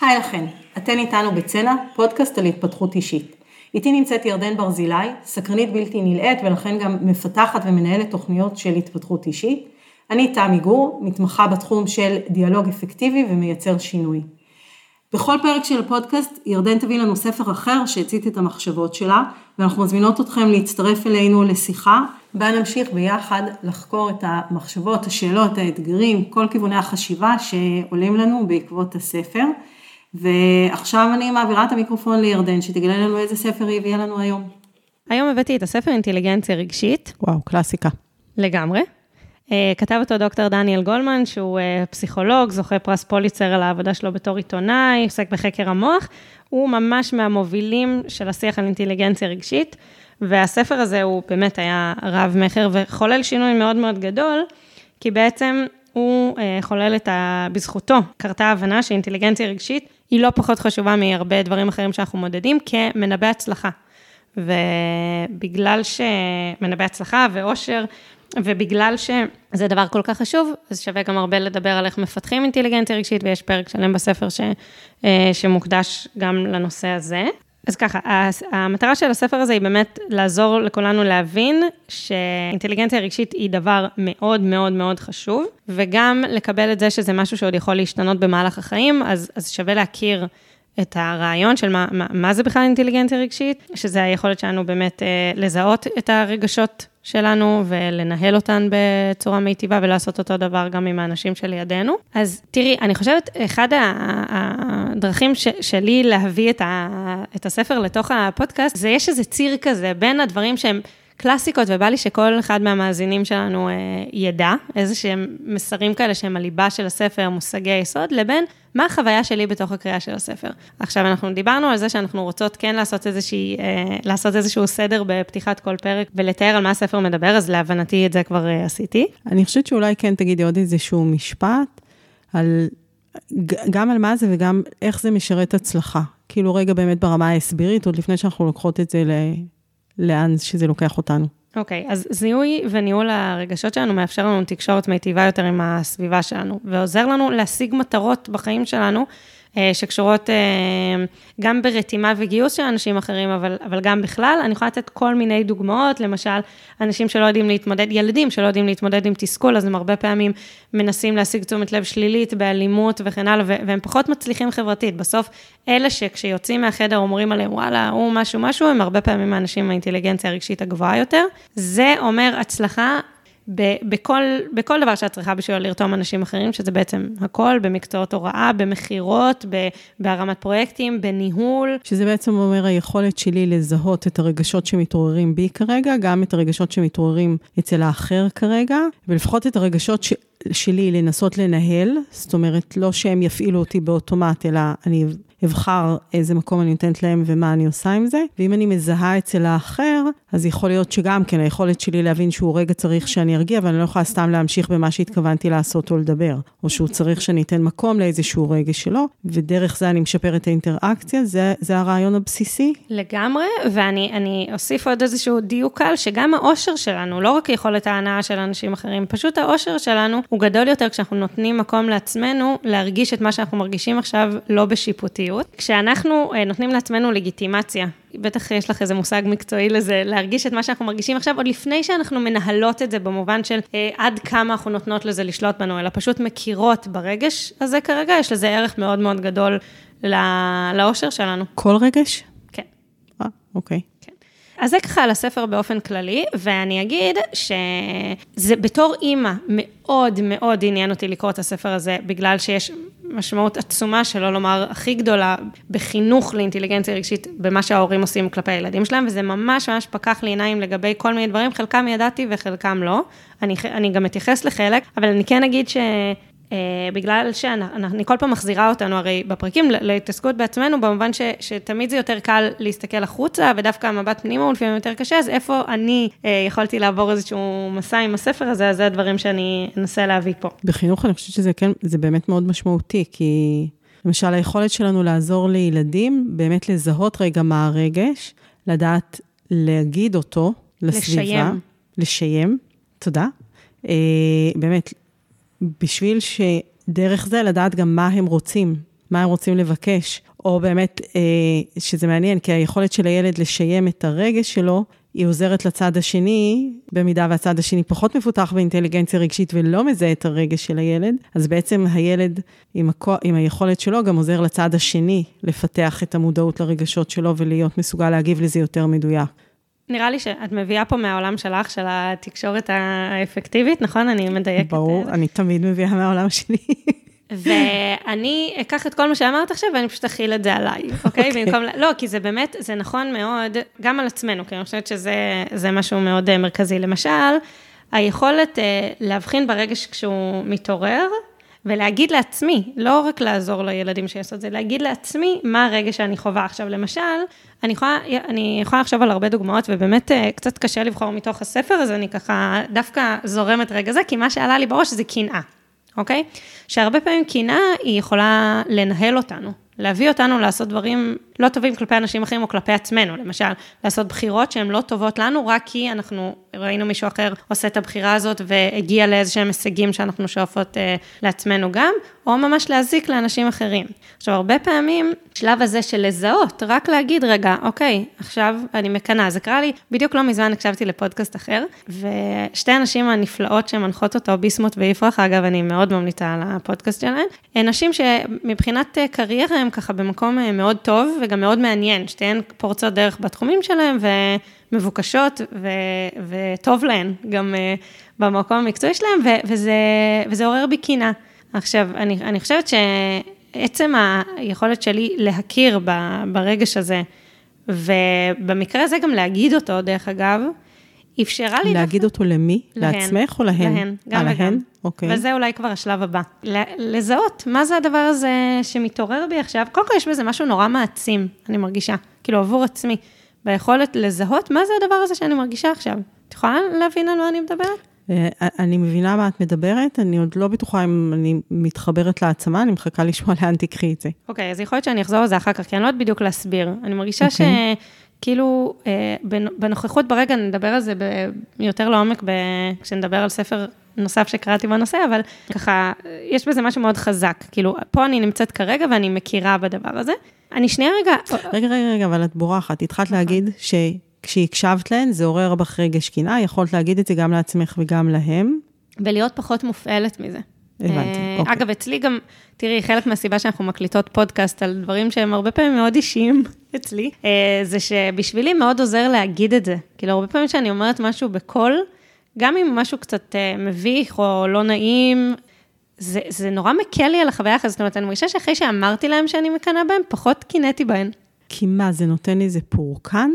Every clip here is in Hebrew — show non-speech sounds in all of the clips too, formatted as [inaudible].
היי לכן, אתן איתנו בצנע, פודקאסט על התפתחות אישית. איתי נמצאת ירדן ברזילי, סקרנית בלתי נלאית ולכן גם מפתחת ומנהלת תוכניות של התפתחות אישית. אני תמי גור, מתמחה בתחום של דיאלוג אפקטיבי ומייצר שינוי. בכל פרק של הפודקאסט ירדן תביא לנו ספר אחר שהצית את המחשבות שלה, ואנחנו מזמינות אתכם להצטרף אלינו לשיחה, בה נמשיך ביחד לחקור את המחשבות, השאלות, האתגרים, כל כיווני החשיבה שעולים לנו בעקבות הספר. ועכשיו אני מעבירה את המיקרופון לירדן, שתגלה לנו איזה ספר היא הביאה לנו היום. היום הבאתי את הספר אינטליגנציה רגשית. וואו, קלאסיקה. לגמרי. אה, כתב אותו דוקטור דניאל גולמן, שהוא אה, פסיכולוג, זוכה פרס פוליצר על העבודה שלו בתור עיתונאי, עוסק בחקר המוח. הוא ממש מהמובילים של השיח על אינטליגנציה רגשית, והספר הזה הוא באמת היה רב-מכר וחולל שינוי מאוד מאוד גדול, כי בעצם הוא אה, חולל את ה... בזכותו קרתה הבנה שאינטליגנציה רגשית היא לא פחות חשובה מהרבה דברים אחרים שאנחנו מודדים כמנבא הצלחה. ובגלל שמנבא הצלחה ואושר, ובגלל שזה דבר כל כך חשוב, אז שווה גם הרבה לדבר על איך מפתחים אינטליגנציה רגשית, ויש פרק שלם בספר ש, אה, שמוקדש גם לנושא הזה. אז ככה, המטרה של הספר הזה היא באמת לעזור לכולנו להבין שאינטליגנציה רגשית היא דבר מאוד מאוד מאוד חשוב, וגם לקבל את זה שזה משהו שעוד יכול להשתנות במהלך החיים, אז, אז שווה להכיר את הרעיון של מה, מה, מה זה בכלל אינטליגנציה רגשית, שזה היכולת שלנו באמת אה, לזהות את הרגשות שלנו ולנהל אותן בצורה מיטיבה ולעשות אותו דבר גם עם האנשים שלידינו. אז תראי, אני חושבת, אחד הדרכים ש, שלי להביא את, ה, את הספר לתוך הפודקאסט, זה יש איזה ציר כזה בין הדברים שהם... קלאסיקות, ובא לי שכל אחד מהמאזינים שלנו אה, ידע איזה שהם מסרים כאלה שהם הליבה של הספר, מושגי יסוד, לבין מה החוויה שלי בתוך הקריאה של הספר. עכשיו, אנחנו דיברנו על זה שאנחנו רוצות כן לעשות איזושהי, אה, לעשות איזשהו סדר בפתיחת כל פרק ולתאר על מה הספר מדבר, אז להבנתי את זה כבר אה, עשיתי. אני חושבת שאולי כן תגידי עוד איזשהו משפט על, גם על מה זה וגם איך זה משרת הצלחה. כאילו רגע באמת ברמה ההסבירית, עוד לפני שאנחנו לוקחות את זה. לאן שזה לוקח אותנו. אוקיי, okay, אז זיהוי וניהול הרגשות שלנו מאפשר לנו תקשורת מיטיבה יותר עם הסביבה שלנו, ועוזר לנו להשיג מטרות בחיים שלנו שקשורות אה, גם ברתימה וגיוס של אנשים אחרים, אבל, אבל גם בכלל. אני יכולה לתת כל מיני דוגמאות, למשל, אנשים שלא יודעים להתמודד, ילדים שלא יודעים להתמודד עם תסכול, אז הם הרבה פעמים מנסים להשיג תשומת לב שלילית באלימות וכן הלאה, והם פחות מצליחים חברתית. בסוף, אלה שכשיוצאים מהחדר אומרים עליהם, וואלה, הוא משהו משהו, הם הרבה פעמים האנשים עם האינטליגנציה הרגשית הגבוהה יותר. זה אומר הצלחה בכל, בכל דבר שאת צריכה בשביל לרתום אנשים אחרים, שזה בעצם הכל, במקצועות הוראה, במכירות, בהרמת פרויקטים, בניהול. שזה בעצם אומר היכולת שלי לזהות את הרגשות שמתעוררים בי כרגע, גם את הרגשות שמתעוררים אצל האחר כרגע, ולפחות את הרגשות ש... שלי לנסות לנהל, זאת אומרת, לא שהם יפעילו אותי באוטומט, אלא אני אבחר איזה מקום אני נותנת להם ומה אני עושה עם זה. ואם אני מזהה אצל האחר, אז יכול להיות שגם כן, היכולת שלי להבין שהוא רגע צריך שאני ארגיע, ואני לא יכולה סתם להמשיך במה שהתכוונתי לעשות או לדבר. או שהוא צריך שאני אתן מקום לאיזשהו רגע שלו, ודרך זה אני משפר את האינטראקציה, זה, זה הרעיון הבסיסי. לגמרי, ואני אוסיף עוד איזשהו דיוק קל, שגם האושר שלנו, לא רק יכולת ההנאה של אנשים אחרים, פשוט האושר שלנו הוא גדול יותר כשאנחנו נותנים מקום לעצמנו להרגיש את מה שאנחנו מרגישים עכשיו לא בשיפוטיות. כשאנחנו אה, נותנים לעצמנו לגיטימציה, בטח יש לך איזה מושג מקצועי לזה, להרגיש את מה שאנחנו מרגישים עכשיו, עוד לפני שאנחנו מנהלות את זה במובן של אה, עד כמה אנחנו נותנות לזה לשלוט בנו, אלא פשוט מכירות ברגש הזה כרגע, יש לזה ערך מאוד מאוד גדול לאושר שלנו. כל רגש? כן. אה, אוקיי. אז זה ככה על הספר באופן כללי, ואני אגיד שזה בתור אימא מאוד מאוד עניין אותי לקרוא את הספר הזה, בגלל שיש משמעות עצומה, שלא לומר הכי גדולה, בחינוך לאינטליגנציה רגשית, במה שההורים עושים כלפי הילדים שלהם, וזה ממש ממש פקח לי עיניים לגבי כל מיני דברים, חלקם ידעתי וחלקם לא. אני, אני גם אתייחס לחלק, אבל אני כן אגיד ש... בגלל שאני כל פעם מחזירה אותנו הרי בפרקים להתעסקות בעצמנו, במובן ש, שתמיד זה יותר קל להסתכל החוצה, ודווקא המבט פנימה הוא לפעמים יותר קשה, אז איפה אני uh, יכולתי לעבור איזשהו מסע עם הספר הזה, אז זה הדברים שאני אנסה להביא פה. בחינוך אני חושבת שזה כן, זה באמת מאוד משמעותי, כי למשל היכולת שלנו לעזור לילדים, באמת לזהות רגע מה הרגש, לדעת להגיד אותו לסביבה. לשיים. לשיים, תודה. Uh, באמת, בשביל שדרך זה לדעת גם מה הם רוצים מה הם רוצים לבקש, או באמת, אה, שזה מעניין, כי היכולת של הילד לשיים את הרגש שלו, היא עוזרת לצד השני, במידה והצד השני פחות מפותח באינטליגנציה רגשית ולא מזהה את הרגש של הילד, אז בעצם הילד עם, הכו, עם היכולת שלו גם עוזר לצד השני לפתח את המודעות לרגשות שלו ולהיות מסוגל להגיב לזה יותר מדויק. נראה לי שאת מביאה פה מהעולם שלך, של התקשורת האפקטיבית, נכון? אני מדייקת. ברור, אני תמיד מביאה מהעולם שלי. ואני אקח את כל מה שאמרת עכשיו, ואני פשוט אכיל את זה עליי, אוקיי? Okay. במקום, לא, כי זה באמת, זה נכון מאוד, גם על עצמנו, כי אני חושבת שזה משהו מאוד אה, מרכזי. למשל, היכולת אה, להבחין ברגש כשהוא מתעורר, ולהגיד לעצמי, לא רק לעזור לילדים שיעשו את זה, להגיד לעצמי מה הרגש שאני חווה. עכשיו, למשל, אני יכולה, אני יכולה לחשוב על הרבה דוגמאות, ובאמת אה, קצת קשה לבחור מתוך הספר, אז אני ככה דווקא זורמת רגע זה, כי מה שעלה לי בראש זה קנאה. אוקיי? שהרבה פעמים קנאה היא יכולה לנהל אותנו, להביא אותנו לעשות דברים לא טובים כלפי אנשים אחרים או כלפי עצמנו, למשל, לעשות בחירות שהן לא טובות לנו, רק כי אנחנו ראינו מישהו אחר עושה את הבחירה הזאת והגיע לאיזה שהם הישגים שאנחנו שואפות אה, לעצמנו גם, או ממש להזיק לאנשים אחרים. עכשיו, הרבה פעמים, שלב הזה של לזהות, רק להגיד, רגע, אוקיי, עכשיו אני מקנאה. זה קרה לי, בדיוק לא מזמן הקשבתי לפודקאסט אחר, ושתי הנשים הנפלאות שמנחות אותו, ביסמוט ויפרח, אגב, אני מאוד ממליצה על הפודקאסט שלהן, הן נשים שמבחינת אה, קריירה הן ככה במקום אה, מאוד טוב וגם מאוד מעניין, שתיהן פורצות דרך בתחומים שלהן ומבוקשות ו, וטוב להן גם uh, במקום המקצועי שלהן, ו, וזה, וזה עורר בי קינה. עכשיו, אני, אני חושבת שעצם היכולת שלי להכיר ברגש הזה, ובמקרה הזה גם להגיד אותו, דרך אגב, אפשרה לי... להגיד דווקא... אותו למי? להן, לעצמך או להן? להן, גם וגם. להן? אוקיי. וזה אולי כבר השלב הבא. לזהות, מה זה הדבר הזה שמתעורר בי עכשיו? קודם כל יש בזה משהו נורא מעצים, אני מרגישה, כאילו עבור עצמי, ביכולת לזהות מה זה הדבר הזה שאני מרגישה עכשיו. את יכולה להבין על מה אני מדברת? אה, אני מבינה מה את מדברת, אני עוד לא בטוחה אם אני מתחברת לעצמה, אני מחכה לשמוע לאן תקחי את זה. אוקיי, אז יכול להיות שאני אחזור לזה אחר כך, כי אני לא יודעת בדיוק להסביר. אני מרגישה okay. אוקיי. שכאילו, אה, בנוכחות ברגע, נדבר על זה יותר לעומק כשנדבר על ספר נוסף שקראתי בנושא, אבל ככה, יש בזה משהו מאוד חזק. כאילו, פה אני נמצאת כרגע ואני מכירה בדבר הזה. אני שנייה רגע... רגע, רגע, רגע, אבל את בורחת. התחלת נכון. להגיד ש... כשהקשבת להן, זה עורר בך רגש קנאה, יכולת להגיד את זה גם לעצמך וגם להם. ולהיות פחות מופעלת מזה. הבנתי, אה, אוקיי. אגב, אצלי גם, תראי, חלק מהסיבה שאנחנו מקליטות פודקאסט על דברים שהם הרבה פעמים מאוד אישיים [laughs] אצלי, אה, זה שבשבילי מאוד עוזר להגיד את זה. כאילו, הרבה פעמים שאני אומרת משהו בקול, גם אם משהו קצת אה, מביך או לא נעים, זה, זה נורא מקל לי על החוויה הזאת. זאת אומרת, אני מרגישה שאחרי שאמרתי להם שאני מקנאה בהם, פחות קינאתי בהן. כי מה, זה נותן איזה פורקן?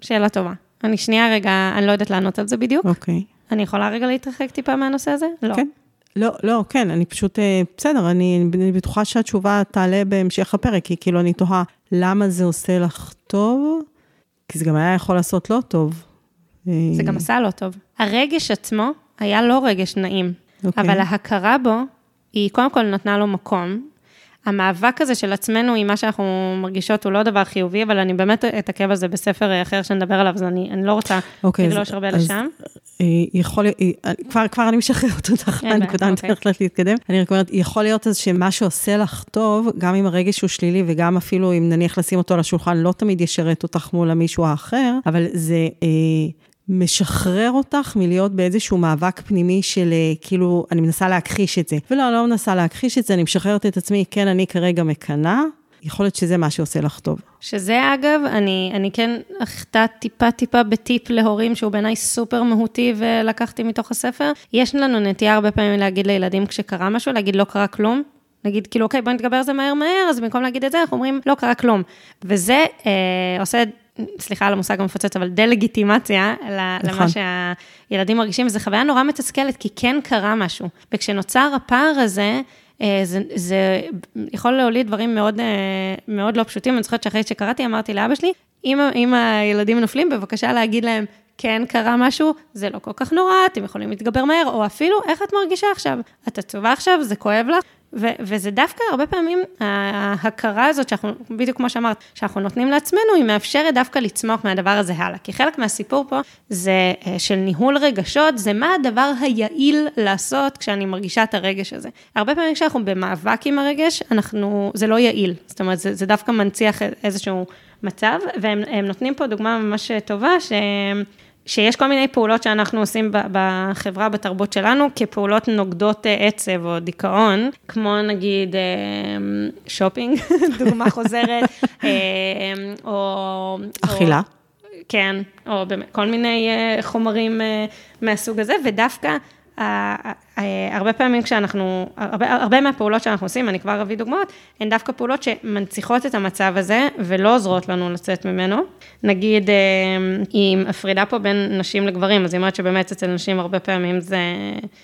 שאלה טובה. אני שנייה רגע, אני לא יודעת לענות על זה בדיוק. אוקיי. אני יכולה רגע להתרחק טיפה מהנושא הזה? לא. כן. לא, לא, כן, אני פשוט, אה, בסדר, אני, אני בטוחה שהתשובה תעלה בהמשך הפרק, כי כאילו אני תוהה, למה זה עושה לך טוב? כי זה גם היה יכול לעשות לא טוב. זה גם עשה לא טוב. הרגש עצמו היה לא רגש נעים, אוקיי. אבל ההכרה בו, היא קודם כל נתנה לו מקום. המאבק הזה של עצמנו עם מה שאנחנו מרגישות הוא לא דבר חיובי, אבל אני באמת אתעכב על זה בספר אחר שנדבר עליו, אז אני, אני לא רוצה אוקיי, לגלוש הרבה אז, לשם. אה, יכול, אה, כבר, כבר אני משחררת אותך לנקודה, אני אוקיי. צריכה להתקדם. אני רק אומרת, יכול להיות אז שמה שעושה לך טוב, גם אם הרגש הוא שלילי וגם אפילו אם נניח לשים אותו על השולחן, לא תמיד ישרת אותך מול המישהו האחר, אבל זה... אה, משחרר אותך מלהיות באיזשהו מאבק פנימי של כאילו, אני מנסה להכחיש את זה. ולא, אני לא מנסה להכחיש את זה, אני משחררת את עצמי, כן, אני כרגע מקנאה, יכול להיות שזה מה שעושה לך טוב. שזה אגב, אני, אני כן אחטא טיפה טיפה בטיפ להורים, שהוא בעיניי סופר מהותי ולקחתי מתוך הספר. יש לנו נטייה הרבה פעמים להגיד לילדים כשקרה משהו, להגיד לא קרה כלום. נגיד, כאילו, אוקיי, בואי נתגבר על זה מהר מהר, אז במקום להגיד את זה, אנחנו אומרים, לא קרה כלום. וזה אה, עושה סליחה על המושג המפוצץ, אבל דה-לגיטימציה נכון. למה שהילדים מרגישים, וזו חוויה נורא מתסכלת, כי כן קרה משהו. וכשנוצר הפער הזה, אה, זה, זה יכול להוליד דברים מאוד, אה, מאוד לא פשוטים. אני זוכרת שאחרי שקראתי, אמרתי לאבא שלי, אם, אם הילדים נופלים, בבקשה להגיד להם, כן קרה משהו, זה לא כל כך נורא, אתם יכולים להתגבר מהר, או אפילו, איך את מרגישה עכשיו? את עצובה עכשיו, זה כואב לך? וזה דווקא הרבה פעמים, ההכרה הזאת, שאנחנו, בדיוק כמו שאמרת, שאנחנו נותנים לעצמנו, היא מאפשרת דווקא לצמוח מהדבר הזה הלאה. כי חלק מהסיפור פה זה אה, של ניהול רגשות, זה מה הדבר היעיל לעשות כשאני מרגישה את הרגש הזה. הרבה פעמים כשאנחנו במאבק עם הרגש, אנחנו, זה לא יעיל. זאת אומרת, זה, זה דווקא מנציח איזשהו מצב, והם נותנים פה דוגמה ממש טובה, ש... שיש כל מיני פעולות שאנחנו עושים בחברה, בתרבות שלנו, כפעולות נוגדות אה, עצב או דיכאון, כמו נגיד אה, שופינג, [laughs] דוגמה חוזרת, אה, או... אכילה. או, כן, או באמת כל מיני חומרים מהסוג הזה, ודווקא הרבה פעמים כשאנחנו, הרבה, הרבה מהפעולות שאנחנו עושים, אני כבר אביא דוגמאות, הן דווקא פעולות שמנציחות את המצב הזה ולא עוזרות לנו לצאת ממנו. נגיד, אה, היא מפרידה פה בין נשים לגברים, אז היא אומרת שבאמת אצל נשים הרבה פעמים זה,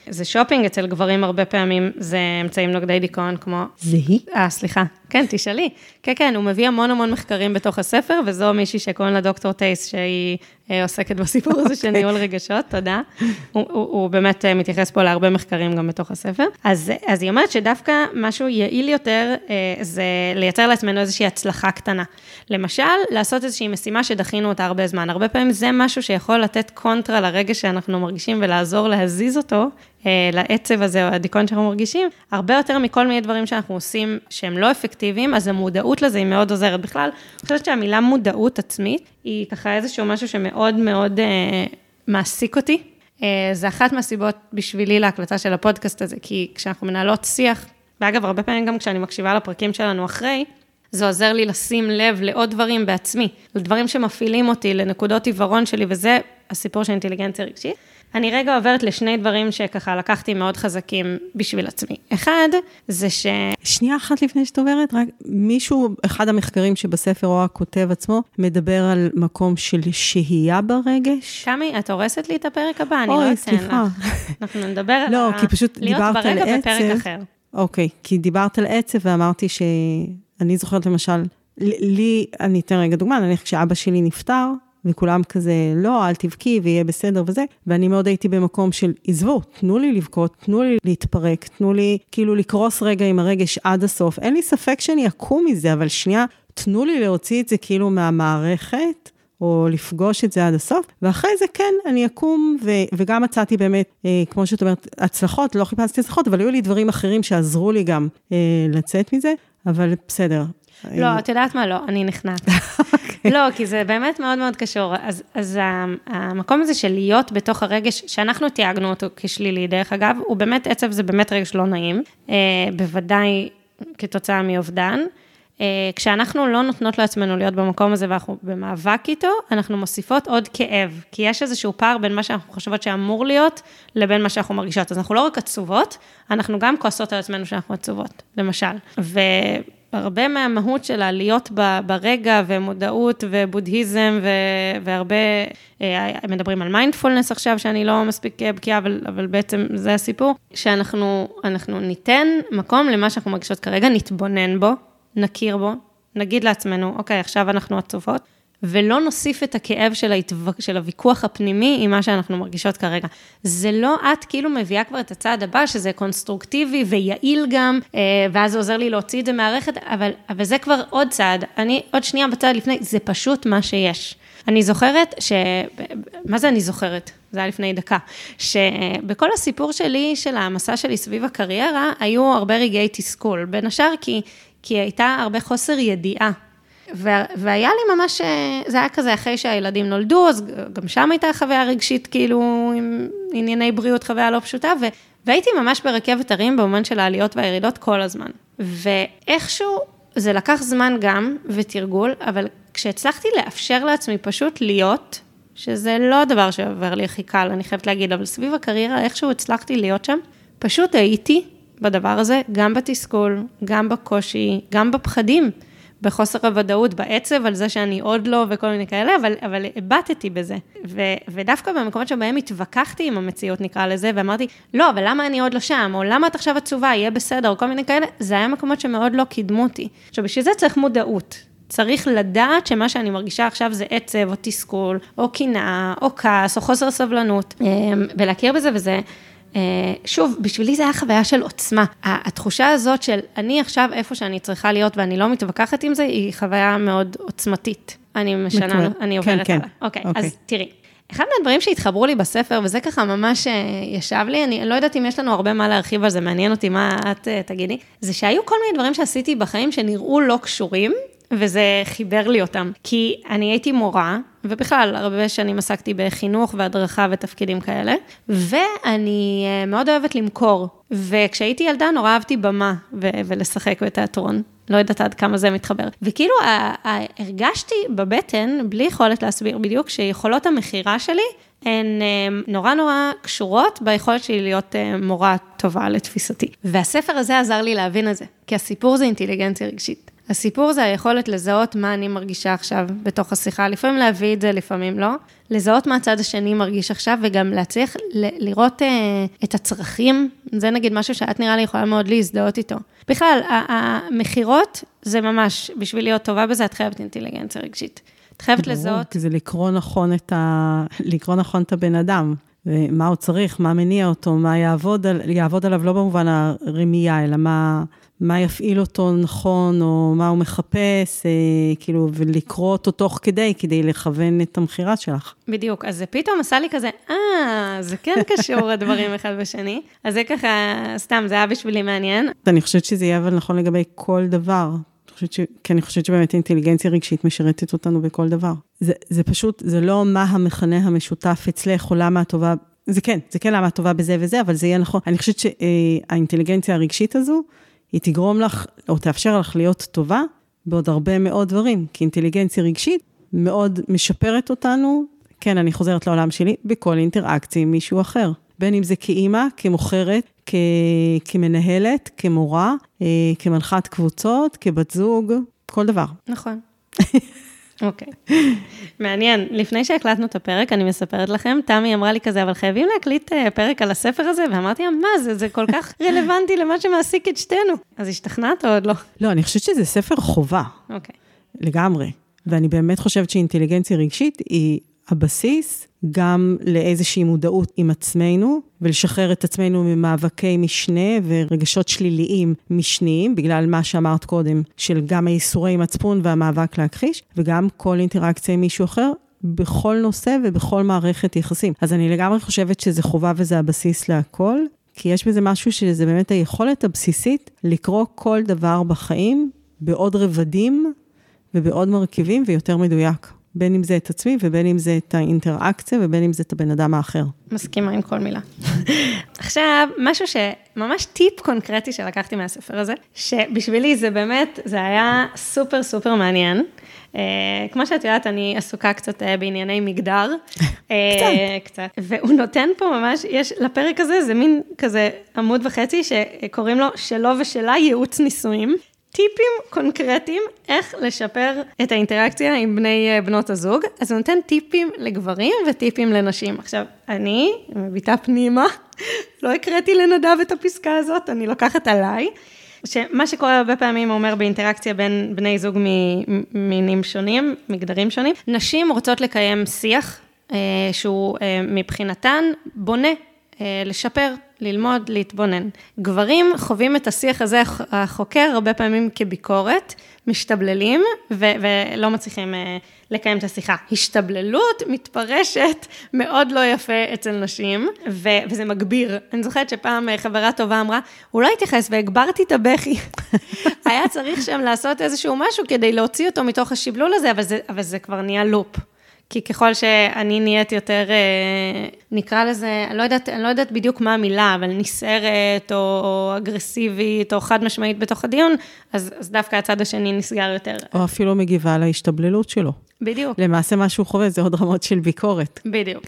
זה שופינג, אצל גברים הרבה פעמים זה אמצעים נוגדי דיכאון כמו... זה היא? אה, סליחה. כן, תשאלי. כן, כן, הוא מביא המון המון מחקרים בתוך הספר, וזו מישהי שקוראים לה דוקטור טייס, שהיא אה, עוסקת בסיפור הזה של ניהול רגשות, תודה. הוא, הוא, הוא באמת אה, מתייחס פה להרבה מחקרים גם בתוך הספר. אז, אז היא אומרת שדווקא משהו יעיל יותר, אה, זה לייצר לעצמנו איזושהי הצלחה קטנה. למשל, לעשות איזושהי משימה שדחינו אותה הרבה זמן. הרבה פעמים זה משהו שיכול לתת קונטרה לרגע שאנחנו מרגישים ולעזור להזיז אותו, אה, לעצב הזה או הדיכאון שאנחנו מרגישים, הרבה יותר מכל מיני דברים שאנחנו עושים שהם לא אפקטיביים, אז המודעות לזה היא מאוד עוזרת. בכלל, אני חושבת שהמילה מודעות עצמית, היא ככה איזשהו משהו שמאוד מאוד אה, מעסיק אותי. אה, זה אחת מהסיבות בשבילי להקלטה של הפודקאסט הזה, כי כשאנחנו מנהלות שיח, ואגב, הרבה פעמים גם כשאני מקשיבה לפרקים שלנו אחרי, זה עוזר לי לשים לב לעוד דברים בעצמי, לדברים שמפעילים אותי, לנקודות עיוורון שלי, וזה הסיפור של אינטליגנציה רגשית. אני רגע עוברת לשני דברים שככה לקחתי מאוד חזקים בשביל עצמי. אחד, זה ש... שנייה אחת לפני שאת עוברת, רק מישהו, אחד המחקרים שבספר או הכותב עצמו, מדבר על מקום של שהייה ברגש. תמי, את הורסת לי את הפרק הבא, אני לא אתן לך. אוי, סליחה. אנחנו נדבר על לא, כי פשוט דיברת על עצב. להיות ברגע בפרק אחר. אוקיי, כי דיברת על עצב ואמרתי שאני זוכרת למשל, לי, אני אתן רגע דוגמה, נניח כשאבא שלי נפטר, וכולם כזה, לא, אל תבכי ויהיה בסדר וזה, ואני מאוד הייתי במקום של, עזבו, תנו לי לבכות, תנו לי להתפרק, תנו לי כאילו לקרוס רגע עם הרגש עד הסוף. אין לי ספק שאני אקום מזה, אבל שנייה, תנו לי להוציא את זה כאילו מהמערכת. או לפגוש את זה עד הסוף, ואחרי זה כן, אני אקום, ו- וגם מצאתי באמת, אה, כמו שאת אומרת, הצלחות, לא חיפשתי הצלחות, אבל היו לי דברים אחרים שעזרו לי גם אה, לצאת מזה, אבל בסדר, לא, את יודעת מה? לא, אני נכנעת. [laughs] אוקיי. לא, כי זה באמת מאוד מאוד קשור. אז, אז המקום הזה של להיות בתוך הרגש, שאנחנו תייגנו אותו כשלילי, דרך אגב, הוא באמת, עצב זה באמת רגש לא נעים, אה, בוודאי כתוצאה מאובדן. אה, כשאנחנו לא נותנות לעצמנו להיות במקום הזה ואנחנו במאבק איתו, אנחנו מוסיפות עוד כאב, כי יש איזשהו פער בין מה שאנחנו חושבות שאמור להיות, לבין מה שאנחנו מרגישות. אז אנחנו לא רק עצובות, אנחנו גם כועסות על עצמנו שאנחנו עצובות, למשל. ו... הרבה מהמהות שלה להיות ברגע ומודעות ובודהיזם והרבה, אה, מדברים על מיינדפולנס עכשיו, שאני לא מספיק בקיאה, אבל, אבל בעצם זה הסיפור, שאנחנו ניתן מקום למה שאנחנו מרגישות כרגע, נתבונן בו, נכיר בו, נגיד לעצמנו, אוקיי, עכשיו אנחנו עצובות. ולא נוסיף את הכאב של, ההתו... של הוויכוח הפנימי עם מה שאנחנו מרגישות כרגע. זה לא את כאילו מביאה כבר את הצעד הבא, שזה קונסטרוקטיבי ויעיל גם, אה, ואז זה עוזר לי להוציא את זה מהערכת, אבל, אבל זה כבר עוד צעד. אני עוד שנייה בצעד לפני, זה פשוט מה שיש. אני זוכרת ש... מה זה אני זוכרת? זה היה לפני דקה. שבכל הסיפור שלי, של המסע שלי סביב הקריירה, היו הרבה רגעי תסכול. בין השאר כי, כי הייתה הרבה חוסר ידיעה והיה לי ממש, אה, זה היה כזה אחרי שהילדים נולדו, אז גם שם הייתה חוויה רגשית, כאילו, עם ענייני בריאות, חוויה לא פשוטה, ו... והייתי ממש ברכבת הרים במובן של העליות והירידות כל הזמן. ואיכשהו, זה לקח זמן גם, ותרגול, אבל כשהצלחתי לאפשר לעצמי פשוט להיות, שזה לא הדבר שעובר לי הכי קל, אני חייבת להגיד, אבל סביב הקריירה, איכשהו הצלחתי להיות שם, פשוט הייתי בדבר הזה, גם בתסכול, גם בקושי, גם בפחדים. בחוסר הוודאות, בעצב על זה שאני עוד לא וכל מיני כאלה, אבל, אבל הבטתי בזה. ו, ודווקא במקומות שבהם התווכחתי עם המציאות, נקרא לזה, ואמרתי, לא, אבל למה אני עוד לא שם, או למה את עכשיו עצובה, יהיה בסדר, או כל מיני כאלה, זה היה מקומות שמאוד לא קידמו אותי. עכשיו, בשביל זה צריך מודעות. צריך לדעת שמה שאני מרגישה עכשיו זה עצב, או תסכול, או קנאה, או כעס, או חוסר סבלנות, אמ, ולהכיר בזה, וזה... שוב, בשבילי זה היה חוויה של עוצמה. התחושה הזאת של אני עכשיו איפה שאני צריכה להיות ואני לא מתווכחת עם זה, היא חוויה מאוד עוצמתית. אני משנה, אני עוברת כן, הלאה. כן. אוקיי, אוקיי. אז תראי. אחד מהדברים שהתחברו לי בספר, וזה ככה ממש אה, ישב לי, אני לא יודעת אם יש לנו הרבה מה להרחיב על זה, מעניין אותי מה את אה, תגידי, זה שהיו כל מיני דברים שעשיתי בחיים שנראו לא קשורים, וזה חיבר לי אותם. כי אני הייתי מורה, ובכלל, הרבה שנים עסקתי בחינוך והדרכה ותפקידים כאלה, ואני אה, מאוד אוהבת למכור. וכשהייתי ילדה נורא אהבתי במה ו- ולשחק בתיאטרון. לא יודעת עד כמה זה מתחבר. וכאילו הרגשתי בבטן, בלי יכולת להסביר בדיוק, שיכולות המכירה שלי הן אה, נורא נורא קשורות ביכולת שלי להיות אה, מורה טובה לתפיסתי. והספר הזה עזר לי להבין את זה, כי הסיפור זה אינטליגנציה רגשית. הסיפור זה היכולת לזהות מה אני מרגישה עכשיו בתוך השיחה, לפעמים להביא את זה, לפעמים לא. לזהות מה הצד השני מרגיש עכשיו, וגם להצליח ל- לראות אה, את הצרכים, זה נגיד משהו שאת נראה לי יכולה מאוד להזדהות איתו. בכלל, המכירות זה ממש, בשביל להיות טובה בזה, את חייבת אינטליגנציה רגשית. את חייבת ברור, לזהות. כי זה לקרוא נכון את, ה... לקרוא נכון את הבן אדם, ומה הוא צריך, מה מניע אותו, מה יעבוד, על... יעבוד עליו, לא במובן הרמייה, אלא מה, מה יפעיל אותו נכון, או מה הוא מחפש, אה, כאילו, ולקרוא אותו תוך כדי, כדי לכוון את המכירה שלך. בדיוק, אז זה פתאום עשה לי כזה, אה, זה כן [laughs] קשור הדברים אחד בשני. אז זה ככה, סתם, זה היה בשבילי מעניין. אני חושבת שזה יהיה אבל נכון לגבי כל דבר. חושבת ש... כי אני חושבת שבאמת אינטליגנציה רגשית משרתת אותנו בכל דבר. זה, זה פשוט, זה לא מה המכנה המשותף אצלך, או למה הטובה, זה כן, זה כן למה הטובה בזה וזה, אבל זה יהיה נכון. אני חושבת שהאינטליגנציה הרגשית הזו, היא תגרום לך, או תאפשר לך להיות טובה בעוד הרבה מאוד דברים, כי אינטליגנציה רגשית מאוד משפרת אותנו, כן, אני חוזרת לעולם שלי, בכל אינטראקציה עם מישהו אחר. בין אם זה כאימא, כמוכרת, כ... כמנהלת, כמורה, אה, כמנחת קבוצות, כבת זוג, כל דבר. נכון. [laughs] אוקיי. מעניין. לפני שהקלטנו את הפרק, אני מספרת לכם, תמי אמרה לי כזה, אבל חייבים להקליט אה, פרק על הספר הזה, ואמרתי לה, מה זה, זה כל כך [laughs] רלוונטי למה שמעסיק את שתינו. אז השתכנעת או עוד לא? לא, אני חושבת שזה ספר חובה, אוקיי. לגמרי. ואני באמת חושבת שאינטליגנציה רגשית היא הבסיס גם לאיזושהי מודעות עם עצמנו, ולשחרר את עצמנו ממאבקי משנה ורגשות שליליים משניים, בגלל מה שאמרת קודם, של גם הייסורי מצפון והמאבק להכחיש, וגם כל אינטראקציה עם מישהו אחר. בכל נושא ובכל מערכת יחסים. אז אני לגמרי חושבת שזה חובה וזה הבסיס להכל, כי יש בזה משהו שזה באמת היכולת הבסיסית לקרוא כל דבר בחיים בעוד רבדים ובעוד מרכיבים ויותר מדויק. בין אם זה את עצמי ובין אם זה את האינטראקציה ובין אם זה את הבן אדם האחר. מסכימה עם כל מילה. [laughs] עכשיו, משהו שממש טיפ קונקרטי שלקחתי מהספר הזה, שבשבילי זה באמת, זה היה סופר סופר מעניין. Uh, כמו שאת יודעת, אני עסוקה קצת uh, בענייני מגדר. [laughs] קצת. Uh, קצת. והוא נותן פה ממש, יש, לפרק הזה, זה מין כזה עמוד וחצי, שקוראים לו שלו ושלה ייעוץ נישואים. טיפים קונקרטיים איך לשפר את האינטראקציה עם בני בנות הזוג. אז הוא נותן טיפים לגברים וטיפים לנשים. עכשיו, אני מביטה פנימה, [laughs] לא הקראתי לנדב את הפסקה הזאת, אני לוקחת עליי. שמה שקורה הרבה פעמים הוא אומר באינטראקציה בין בני זוג ממינים שונים, מגדרים שונים, נשים רוצות לקיים שיח שהוא מבחינתן בונה, לשפר, ללמוד, להתבונן. גברים חווים את השיח הזה, החוקר, הרבה פעמים כביקורת, משתבללים ו- ולא מצליחים uh, לקיים את השיחה. השתבללות מתפרשת מאוד לא יפה אצל נשים, ו- וזה מגביר. אני זוכרת שפעם חברה טובה אמרה, הוא לא התייחס והגברתי את הבכי. [laughs] היה צריך שם לעשות איזשהו משהו כדי להוציא אותו מתוך השבלול הזה, אבל זה, אבל זה כבר נהיה לופ. כי ככל שאני נהיית יותר, נקרא לזה, אני לא יודעת, אני לא יודעת בדיוק מה המילה, אבל נסערת, או, או אגרסיבית, או חד משמעית בתוך הדיון, אז, אז דווקא הצד השני נסגר יותר. או אפילו מגיבה להשתבללות שלו. בדיוק. למעשה מה שהוא חווה זה עוד רמות של ביקורת. בדיוק.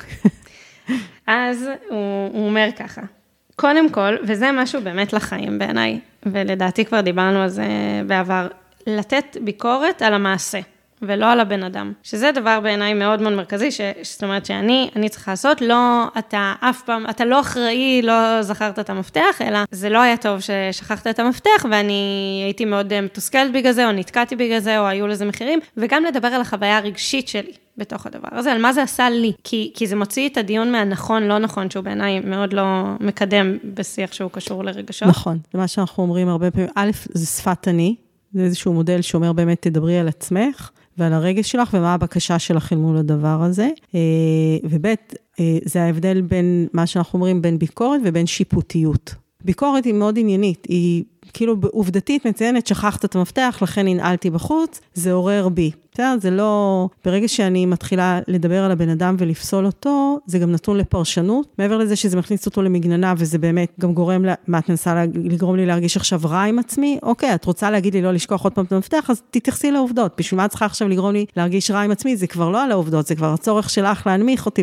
אז הוא, הוא אומר ככה, קודם כל, וזה משהו באמת לחיים בעיניי, ולדעתי כבר דיברנו על זה בעבר, לתת ביקורת על המעשה. ולא על הבן אדם. שזה דבר בעיניי מאוד מאוד מרכזי, ש, זאת אומרת שאני, אני צריכה לעשות, לא, אתה אף פעם, אתה לא אחראי, לא זכרת את המפתח, אלא זה לא היה טוב ששכחת את המפתח, ואני הייתי מאוד מתוסכלת בגלל זה, או נתקעתי בגלל זה, או היו לזה מחירים, וגם לדבר על החוויה הרגשית שלי. בתוך הדבר הזה, על מה זה עשה לי. כי, כי זה מוציא את הדיון מהנכון, לא נכון, שהוא בעיניי מאוד לא מקדם בשיח שהוא קשור לרגשות. נכון, זה מה שאנחנו אומרים הרבה פעמים. א', זה שפת אני, זה איזשהו מודל שאומר באמת, תדברי על עצמך. ועל הרגש שלך ומה הבקשה שלך אל מול הדבר הזה. אה, וב', אה, זה ההבדל בין מה שאנחנו אומרים, בין ביקורת ובין שיפוטיות. ביקורת היא מאוד עניינית, היא כאילו עובדתית מציינת, שכחת את המפתח, לכן ננעלתי בחוץ, זה עורר בי. בסדר? זה לא... ברגע שאני מתחילה לדבר על הבן אדם ולפסול אותו, זה גם נתון לפרשנות. מעבר לזה שזה מכניס אותו למגננה, וזה באמת גם גורם, לה... מה את מנסה לגרום לי להרגיש עכשיו רע עם עצמי? אוקיי, את רוצה להגיד לי לא לשכוח עוד פעם את המפתח, אז תתייחסי לעובדות. בשביל מה את צריכה עכשיו לגרום לי להרגיש רע עם עצמי? זה כבר לא על העובדות, זה כבר הצורך שלך להנמיך אותי.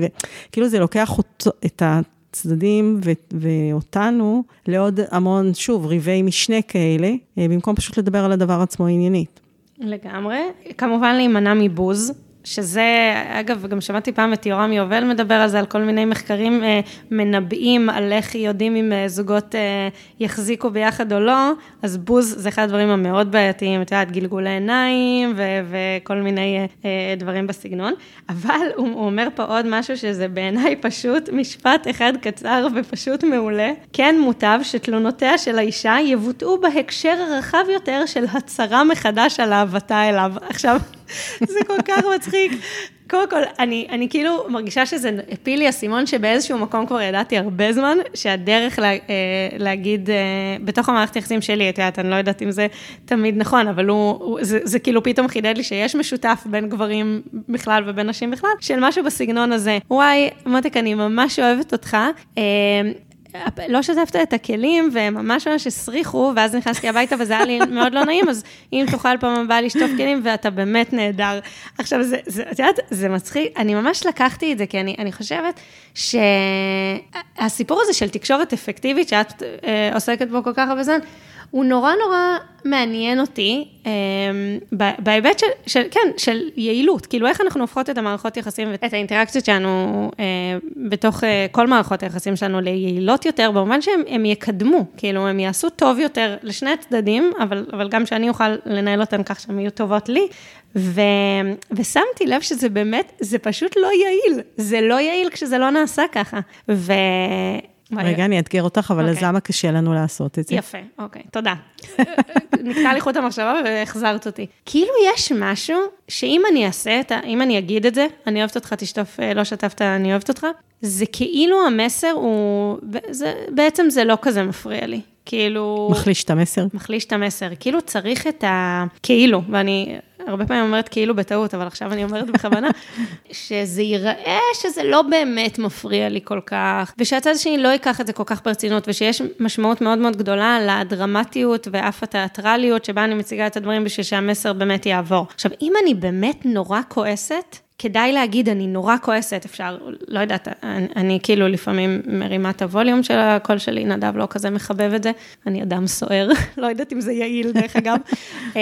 וכאילו זה לוקח אותו, את ה... הצדדים ו- ואותנו לעוד המון, שוב, ריבי משנה כאלה, אה, במקום פשוט לדבר על הדבר עצמו עניינית. לגמרי. כמובן להימנע מבוז. שזה, אגב, גם שמעתי פעם את יורם יובל מדבר על זה, על כל מיני מחקרים אה, מנבאים על איך יודעים אם אה, זוגות אה, יחזיקו ביחד או לא, אז בוז זה אחד הדברים המאוד בעייתיים, את יודעת, גלגולי עיניים ו- וכל מיני אה, אה, דברים בסגנון, אבל הוא, הוא אומר פה עוד משהו שזה בעיניי פשוט משפט אחד קצר ופשוט מעולה. כן מוטב שתלונותיה של האישה יבוטאו בהקשר הרחב יותר של הצהרה מחדש על אהבתה אליו. עכשיו... [laughs] זה כל כך מצחיק. קודם כל, אני, אני כאילו מרגישה שזה הפיל לי אסימון שבאיזשהו מקום כבר ידעתי הרבה זמן, שהדרך לה, אה, להגיד, אה, בתוך המערכת היחסים שלי, את יודעת, אני לא יודעת אם זה תמיד נכון, אבל הוא, הוא זה, זה כאילו פתאום חידד לי שיש משותף בין גברים בכלל ובין נשים בכלל, של משהו בסגנון הזה. וואי, מותק, אני ממש אוהבת אותך. לא שטפת את הכלים, והם ממש ממש הסריחו, ואז נכנסתי הביתה וזה היה לי מאוד לא נעים, אז אם תוכל פעם הבאה לשטוף כלים, ואתה באמת נהדר. עכשיו, זה, זה, את יודעת, זה מצחיק, אני ממש לקחתי את זה, כי אני, אני חושבת שהסיפור הזה של תקשורת אפקטיבית, שאת אה, עוסקת בו כל כך הרבה זמן, הוא נורא נורא מעניין אותי, אה, בהיבט של, של, כן, של יעילות, כאילו איך אנחנו הופכות את המערכות יחסים ואת האינטראקציות שלנו אה, בתוך אה, כל מערכות היחסים שלנו ליעילות יותר, במובן שהם יקדמו, כאילו הם יעשו טוב יותר לשני הצדדים, אבל, אבל גם שאני אוכל לנהל אותן כך שהן יהיו טובות לי, ו, ושמתי לב שזה באמת, זה פשוט לא יעיל, זה לא יעיל כשזה לא נעשה ככה. ו... רגע, אני אאתגר אותך, אבל אז אוקיי. למה קשה לנו לעשות את זה? יפה, אוקיי, תודה. [laughs] נקטע לי חוט המחשבה והחזרת אותי. כאילו יש משהו שאם אני אעשה את ה... אם אני אגיד את זה, אני אוהבת אותך, תשטוף, אה, לא שטפת, אני אוהבת אותך, זה כאילו המסר הוא... זה, בעצם זה לא כזה מפריע לי. כאילו... מחליש את המסר? מחליש את המסר. כאילו צריך את ה... כאילו, ואני הרבה פעמים אומרת כאילו בטעות, אבל עכשיו אני אומרת בכוונה, [laughs] שזה ייראה שזה לא באמת מפריע לי כל כך, ושהצד השני לא ייקח את זה כל כך ברצינות, ושיש משמעות מאוד מאוד גדולה לדרמטיות ואף התיאטרליות שבה אני מציגה את הדברים בשביל שהמסר באמת יעבור. עכשיו, אם אני באמת נורא כועסת, כדאי להגיד, אני נורא כועסת, אפשר, לא יודעת, אני, אני כאילו לפעמים מרימה את הווליום של הקול שלי, נדב לא כזה מחבב את זה, אני אדם סוער, [laughs] לא יודעת אם זה יעיל דרך אגב, [laughs] אמ,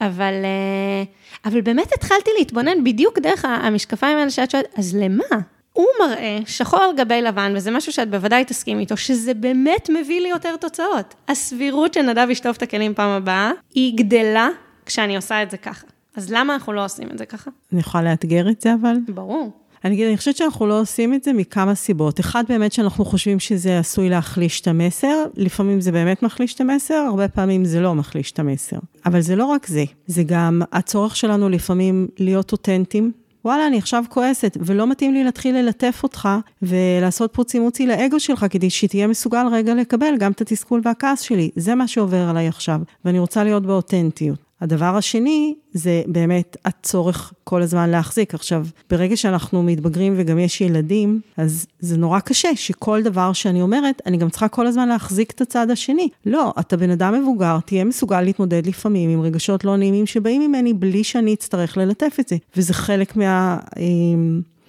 אבל, אה, אבל באמת התחלתי להתבונן בדיוק דרך המשקפיים האלה שאת שואלת, אז למה? הוא מראה שחור על גבי לבן, וזה משהו שאת בוודאי תסכים איתו, שזה באמת מביא לי יותר תוצאות. הסבירות שנדב ישטוף את הכלים פעם הבאה, היא גדלה כשאני עושה את זה ככה. אז למה אנחנו לא עושים את זה ככה? אני יכולה לאתגר את זה, אבל? ברור. אני אגיד, אני חושבת שאנחנו לא עושים את זה מכמה סיבות. אחד, באמת שאנחנו חושבים שזה עשוי להחליש את המסר, לפעמים זה באמת מחליש את המסר, הרבה פעמים זה לא מחליש את המסר. אבל זה לא רק זה, זה גם הצורך שלנו לפעמים להיות אותנטיים. וואלה, אני עכשיו כועסת, ולא מתאים לי להתחיל ללטף אותך ולעשות פוצי מוצי לאגו שלך, כדי שתהיה מסוגל רגע לקבל גם את התסכול והכעס שלי. זה מה שעובר עליי עכשיו, ואני רוצה להיות באותנטיות. הדבר השני, זה באמת הצורך כל הזמן להחזיק. עכשיו, ברגע שאנחנו מתבגרים וגם יש ילדים, אז זה נורא קשה שכל דבר שאני אומרת, אני גם צריכה כל הזמן להחזיק את הצד השני. לא, אתה בן אדם מבוגר, תהיה מסוגל להתמודד לפעמים עם רגשות לא נעימים שבאים ממני בלי שאני אצטרך ללטף את זה. וזה חלק מה...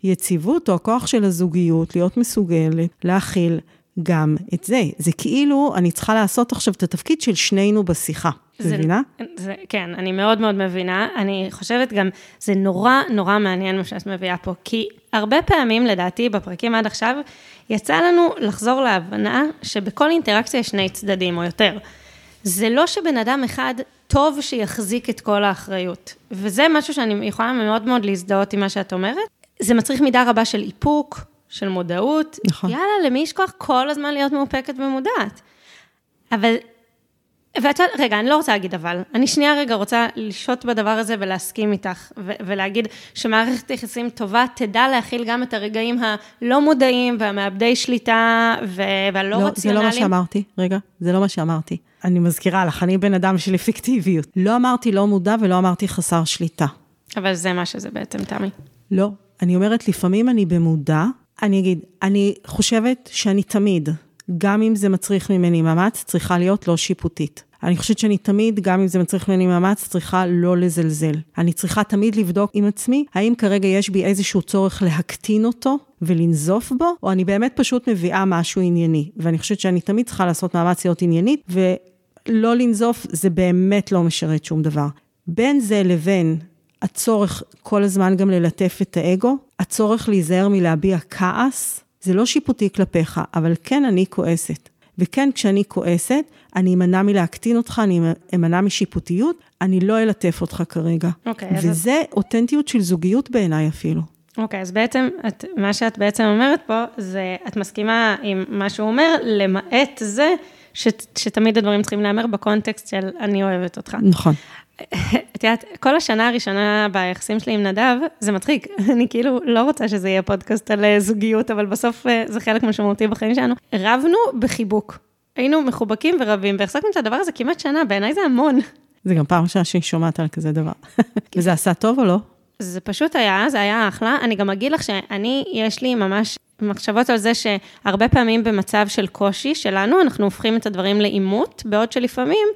יציבות או הכוח של הזוגיות, להיות מסוגלת להכיל גם את זה. זה כאילו אני צריכה לעשות עכשיו את התפקיד של שנינו בשיחה. זה, מבינה? זה, כן, אני מאוד מאוד מבינה. אני חושבת גם, זה נורא נורא מעניין מה שאת מביאה פה, כי הרבה פעמים, לדעתי, בפרקים עד עכשיו, יצא לנו לחזור להבנה שבכל אינטראקציה יש שני צדדים או יותר. זה לא שבן אדם אחד טוב שיחזיק את כל האחריות. וזה משהו שאני יכולה מאוד מאוד להזדהות עם מה שאת אומרת. זה מצריך מידה רבה של איפוק, של מודעות. נכון. יאללה, למי יש כוח כל הזמן להיות מאופקת ומודעת? אבל ואת יודעת, רגע, אני לא רוצה להגיד אבל, אני שנייה רגע רוצה לשהות בדבר הזה ולהסכים איתך, ו- ולהגיד שמערכת יחסים טובה תדע להכיל גם את הרגעים הלא מודעים והמאבדי שליטה ו- והלא לא, רציונליים. זה לא מה שאמרתי, רגע, זה לא מה שאמרתי. אני מזכירה לך, אני בן אדם של אפקטיביות. לא אמרתי לא מודע ולא אמרתי חסר שליטה. אבל זה מה שזה בעצם, תמי. לא, אני אומרת, לפעמים אני במודע, אני אגיד, אני חושבת שאני תמיד, גם אם זה מצריך ממני מאמץ, צריכה להיות לא שיפוטית. אני חושבת שאני תמיד, גם אם זה מצריך ממני מאמץ, צריכה לא לזלזל. אני צריכה תמיד לבדוק עם עצמי, האם כרגע יש בי איזשהו צורך להקטין אותו ולנזוף בו, או אני באמת פשוט מביאה משהו ענייני. ואני חושבת שאני תמיד צריכה לעשות מאמץ להיות עניינית, ולא לנזוף זה באמת לא משרת שום דבר. בין זה לבין הצורך כל הזמן גם ללטף את האגו, הצורך להיזהר מלהביע כעס, זה לא שיפוטי כלפיך, אבל כן אני כועסת. וכן, כשאני כועסת, אני אמנע מלהקטין אותך, אני אמנע משיפוטיות, אני לא אלטף אותך כרגע. אוקיי, אז... וזה אותנטיות של זוגיות בעיניי אפילו. אוקיי, אז בעצם, את, מה שאת בעצם אומרת פה, זה, את מסכימה עם מה שהוא אומר, למעט זה, ש, שתמיד הדברים צריכים להיאמר בקונטקסט של אני אוהבת אותך. נכון. את יודעת, כל השנה הראשונה ביחסים שלי עם נדב, זה מצחיק, [laughs] אני כאילו לא רוצה שזה יהיה פודקאסט על אה, זוגיות, אבל בסוף אה, זה חלק משמעותי בחיים שלנו. רבנו בחיבוק. היינו מחובקים ורבים, והחזקנו את הדבר הזה כמעט שנה, בעיניי זה המון. זה גם פעם ראשונה שאני שומעת על כזה דבר. [laughs] וזה עשה טוב או לא? זה פשוט היה, זה היה אחלה. אני גם אגיד לך שאני, יש לי ממש מחשבות על זה שהרבה פעמים במצב של קושי שלנו, אנחנו הופכים את הדברים לעימות, בעוד שלפעמים,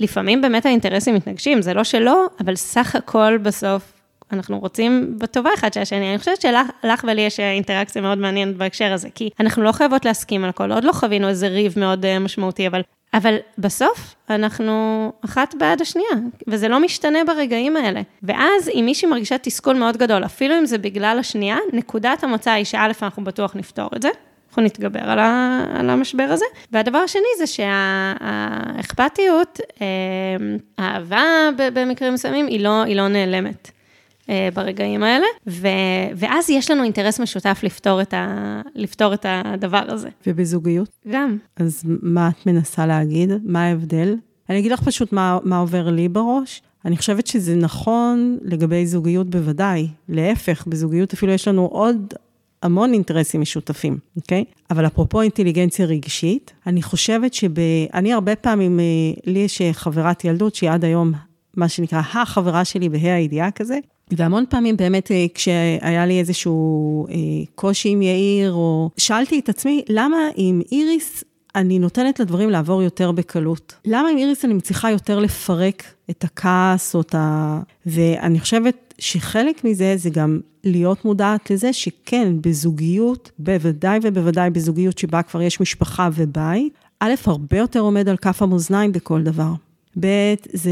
לפעמים באמת האינטרסים מתנגשים, זה לא שלא, אבל סך הכל בסוף אנחנו רוצים בטובה אחד של השני. אני חושבת שלך ולי יש אינטראקציה מאוד מעניינת בהקשר הזה, כי אנחנו לא חייבות להסכים על הכל, עוד לא חווינו איזה ריב מאוד אה, משמעותי, אבל, אבל בסוף אנחנו אחת בעד השנייה, וזה לא משתנה ברגעים האלה. ואז אם מישהי מרגישה תסכול מאוד גדול, אפילו אם זה בגלל השנייה, נקודת המוצא היא שא', אנחנו בטוח נפתור את זה. אנחנו נתגבר על, ה, על המשבר הזה. והדבר השני זה שהאכפתיות, אה, האהבה במקרים מסוימים, היא לא, היא לא נעלמת. אה, ברגעים האלה, ו, ואז יש לנו אינטרס משותף לפתור את, ה, לפתור את הדבר הזה. ובזוגיות? גם. אז מה את מנסה להגיד? מה ההבדל? אני אגיד לך פשוט מה, מה עובר לי בראש. אני חושבת שזה נכון לגבי זוגיות בוודאי. להפך, בזוגיות אפילו יש לנו עוד המון אינטרסים משותפים, אוקיי? אבל אפרופו אינטליגנציה רגשית, אני חושבת שב... אני הרבה פעמים, אה, לי יש חברת ילדות שהיא עד היום, מה שנקרא, החברה שלי בה"א הידיעה כזה, והמון פעמים באמת אה, כשהיה לי איזשהו אה, קושי עם יאיר, או שאלתי את עצמי, למה עם איריס אני נותנת לדברים לעבור יותר בקלות? למה עם איריס אני מצליחה יותר לפרק את הכעס או את ה... ואני חושבת שחלק מזה זה גם להיות מודעת לזה שכן, בזוגיות, בוודאי ובוודאי בזוגיות שבה כבר יש משפחה ובית, א', הרבה יותר עומד על כף המאזניים בכל דבר. ב', זה,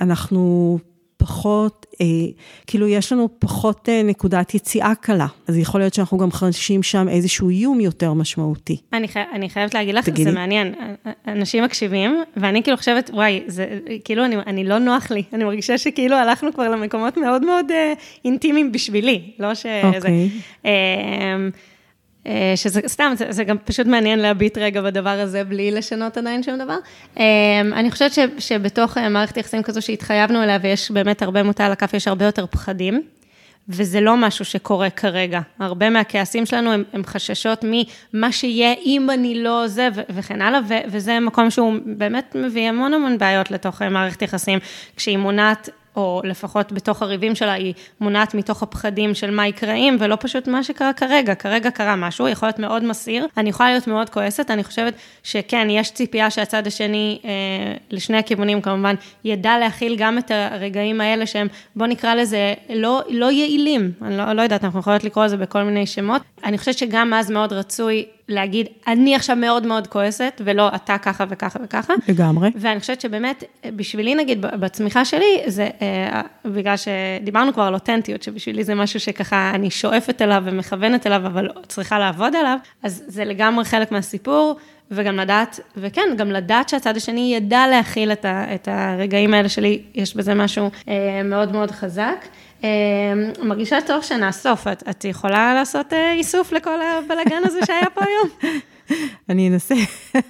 אנחנו פחות, אה, כאילו יש לנו פחות אה, נקודת יציאה קלה, אז יכול להיות שאנחנו גם חשים שם איזשהו איום יותר משמעותי. אני, חי, אני חייבת להגיד לך, תגידי. זה מעניין, אנשים מקשיבים, ואני כאילו חושבת, וואי, זה כאילו, אני, אני לא נוח לי, אני מרגישה שכאילו הלכנו כבר למקומות מאוד מאוד אה, אינטימיים בשבילי, לא שזה... אוקיי. אה, אה, שזה סתם, זה, זה גם פשוט מעניין להביט רגע בדבר הזה בלי לשנות עדיין שום דבר. אה, אני חושבת ש, שבתוך אה, מערכת יחסים כזו שהתחייבנו אליה ויש באמת הרבה מוטה על הכף, יש הרבה יותר פחדים. וזה לא משהו שקורה כרגע. הרבה מהכעסים שלנו הם, הם חששות ממה שיהיה אם אני לא זה ו- וכן הלאה, ו- וזה מקום שהוא באמת מביא המון המון בעיות לתוך מערכת יחסים, כשהיא מונעת או לפחות בתוך הריבים שלה, היא מונעת מתוך הפחדים של מה יקרה אם, ולא פשוט מה שקרה כרגע. כרגע קרה משהו, יכול להיות מאוד מסעיר, אני יכולה להיות מאוד כועסת, אני חושבת שכן, יש ציפייה שהצד השני, אה, לשני הכיוונים כמובן, ידע להכיל גם את הרגעים האלה שהם, בוא נקרא לזה, לא, לא יעילים. אני לא, לא יודעת, אנחנו יכולות לקרוא לזה בכל מיני שמות. אני חושבת שגם אז מאוד רצוי להגיד, אני עכשיו מאוד מאוד כועסת, ולא אתה ככה וככה וככה. לגמרי. ואני חושבת שבאמת, בשבילי נגיד, בצמיחה שלי, זה אה, בגלל שדיברנו כבר על אותנטיות, שבשבילי זה משהו שככה אני שואפת אליו ומכוונת אליו, אבל צריכה לעבוד עליו, אז זה לגמרי חלק מהסיפור. וגם לדעת, וכן, גם לדעת שהצד השני ידע להכיל את, ה, את הרגעים האלה שלי, יש בזה משהו אה, מאוד מאוד חזק. אה, מרגישה צורך שנאסוף, את, את יכולה לעשות אה, איסוף לכל הבלאגן הזה שהיה פה היום? [laughs] אני אנסה.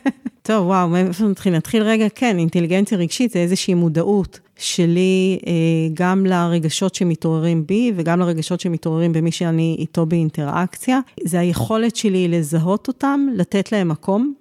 [laughs] טוב, וואו, מאיפה נתחיל? נתחיל רגע, כן, אינטליגנציה רגשית זה איזושהי מודעות שלי אה, גם לרגשות שמתעוררים בי וגם לרגשות שמתעוררים במי שאני איתו באינטראקציה. זה היכולת שלי לזהות אותם, לתת להם מקום,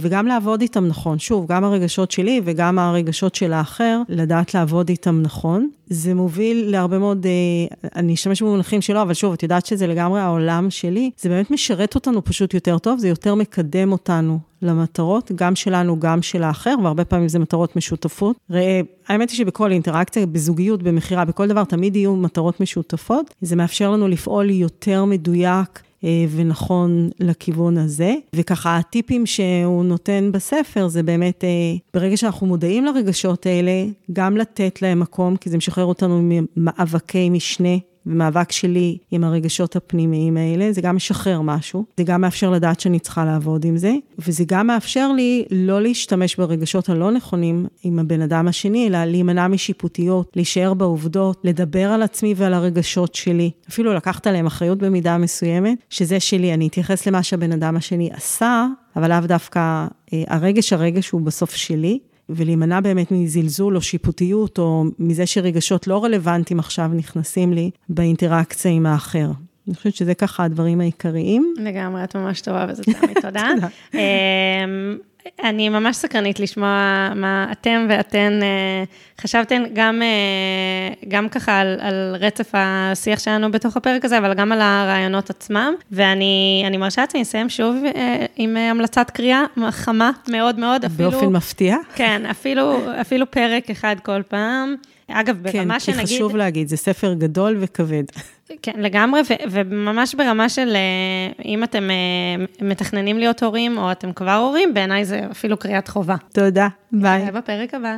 וגם לעבוד איתם נכון. שוב, גם הרגשות שלי וגם הרגשות של האחר, לדעת לעבוד איתם נכון. זה מוביל להרבה מאוד, אה, אני אשתמש במונחים שלו, אבל שוב, את יודעת שזה לגמרי העולם שלי. זה באמת משרת אותנו פשוט יותר טוב, זה יותר מקדם אותנו למטרות, גם שלנו, גם של האחר, והרבה פעמים זה מטרות משותפות. ראה, האמת היא שבכל אינטראקציה, בזוגיות, במכירה, בכל דבר, תמיד יהיו מטרות משותפות. זה מאפשר לנו לפעול יותר מדויק. אה, ונכון לכיוון הזה. וככה, הטיפים שהוא נותן בספר זה באמת, אה, ברגע שאנחנו מודעים לרגשות האלה, גם לתת להם מקום, כי זה משחרר אותנו ממאבקי משנה ומאבק שלי עם הרגשות הפנימיים האלה, זה גם משחרר משהו, זה גם מאפשר לדעת שאני צריכה לעבוד עם זה, וזה גם מאפשר לי לא להשתמש ברגשות הלא נכונים עם הבן אדם השני, אלא להימנע משיפוטיות, להישאר בעובדות, לדבר על עצמי ועל הרגשות שלי, אפילו לקחת עליהם אחריות במידה מסוימת, שזה שלי, אני אתייחס למה שהבן אדם השני עשה, אבל לאו דווקא אה, הרגש, הרגש הוא בסוף שלי, ולהימנע באמת מזלזול או שיפוטיות, או מזה שרגשות לא רלוונטיים עכשיו נכנסים לי באינטראקציה עם האחר. אני חושבת שזה ככה הדברים העיקריים. לגמרי, את ממש טובה בזה, תמי, [laughs] תודה. אמ, אני ממש סקרנית לשמוע מה אתם ואתן אה, חשבתן, גם, אה, גם ככה על, על רצף השיח שלנו בתוך הפרק הזה, אבל גם על הרעיונות עצמם. ואני מרשה לעצמי לסיים שוב אה, עם המלצת קריאה חמה מאוד מאוד, אפילו... באופן מפתיע. כן, אפילו, אפילו פרק אחד כל פעם. אגב, ברמה שנגיד... כן, כי חשוב להגיד, זה ספר גדול וכבד. כן, לגמרי, ו- וממש ברמה של אה, אם אתם אה, מתכננים להיות הורים, או אתם כבר הורים, בעיניי זה אפילו קריאת חובה. תודה, ביי. בפרק הבא.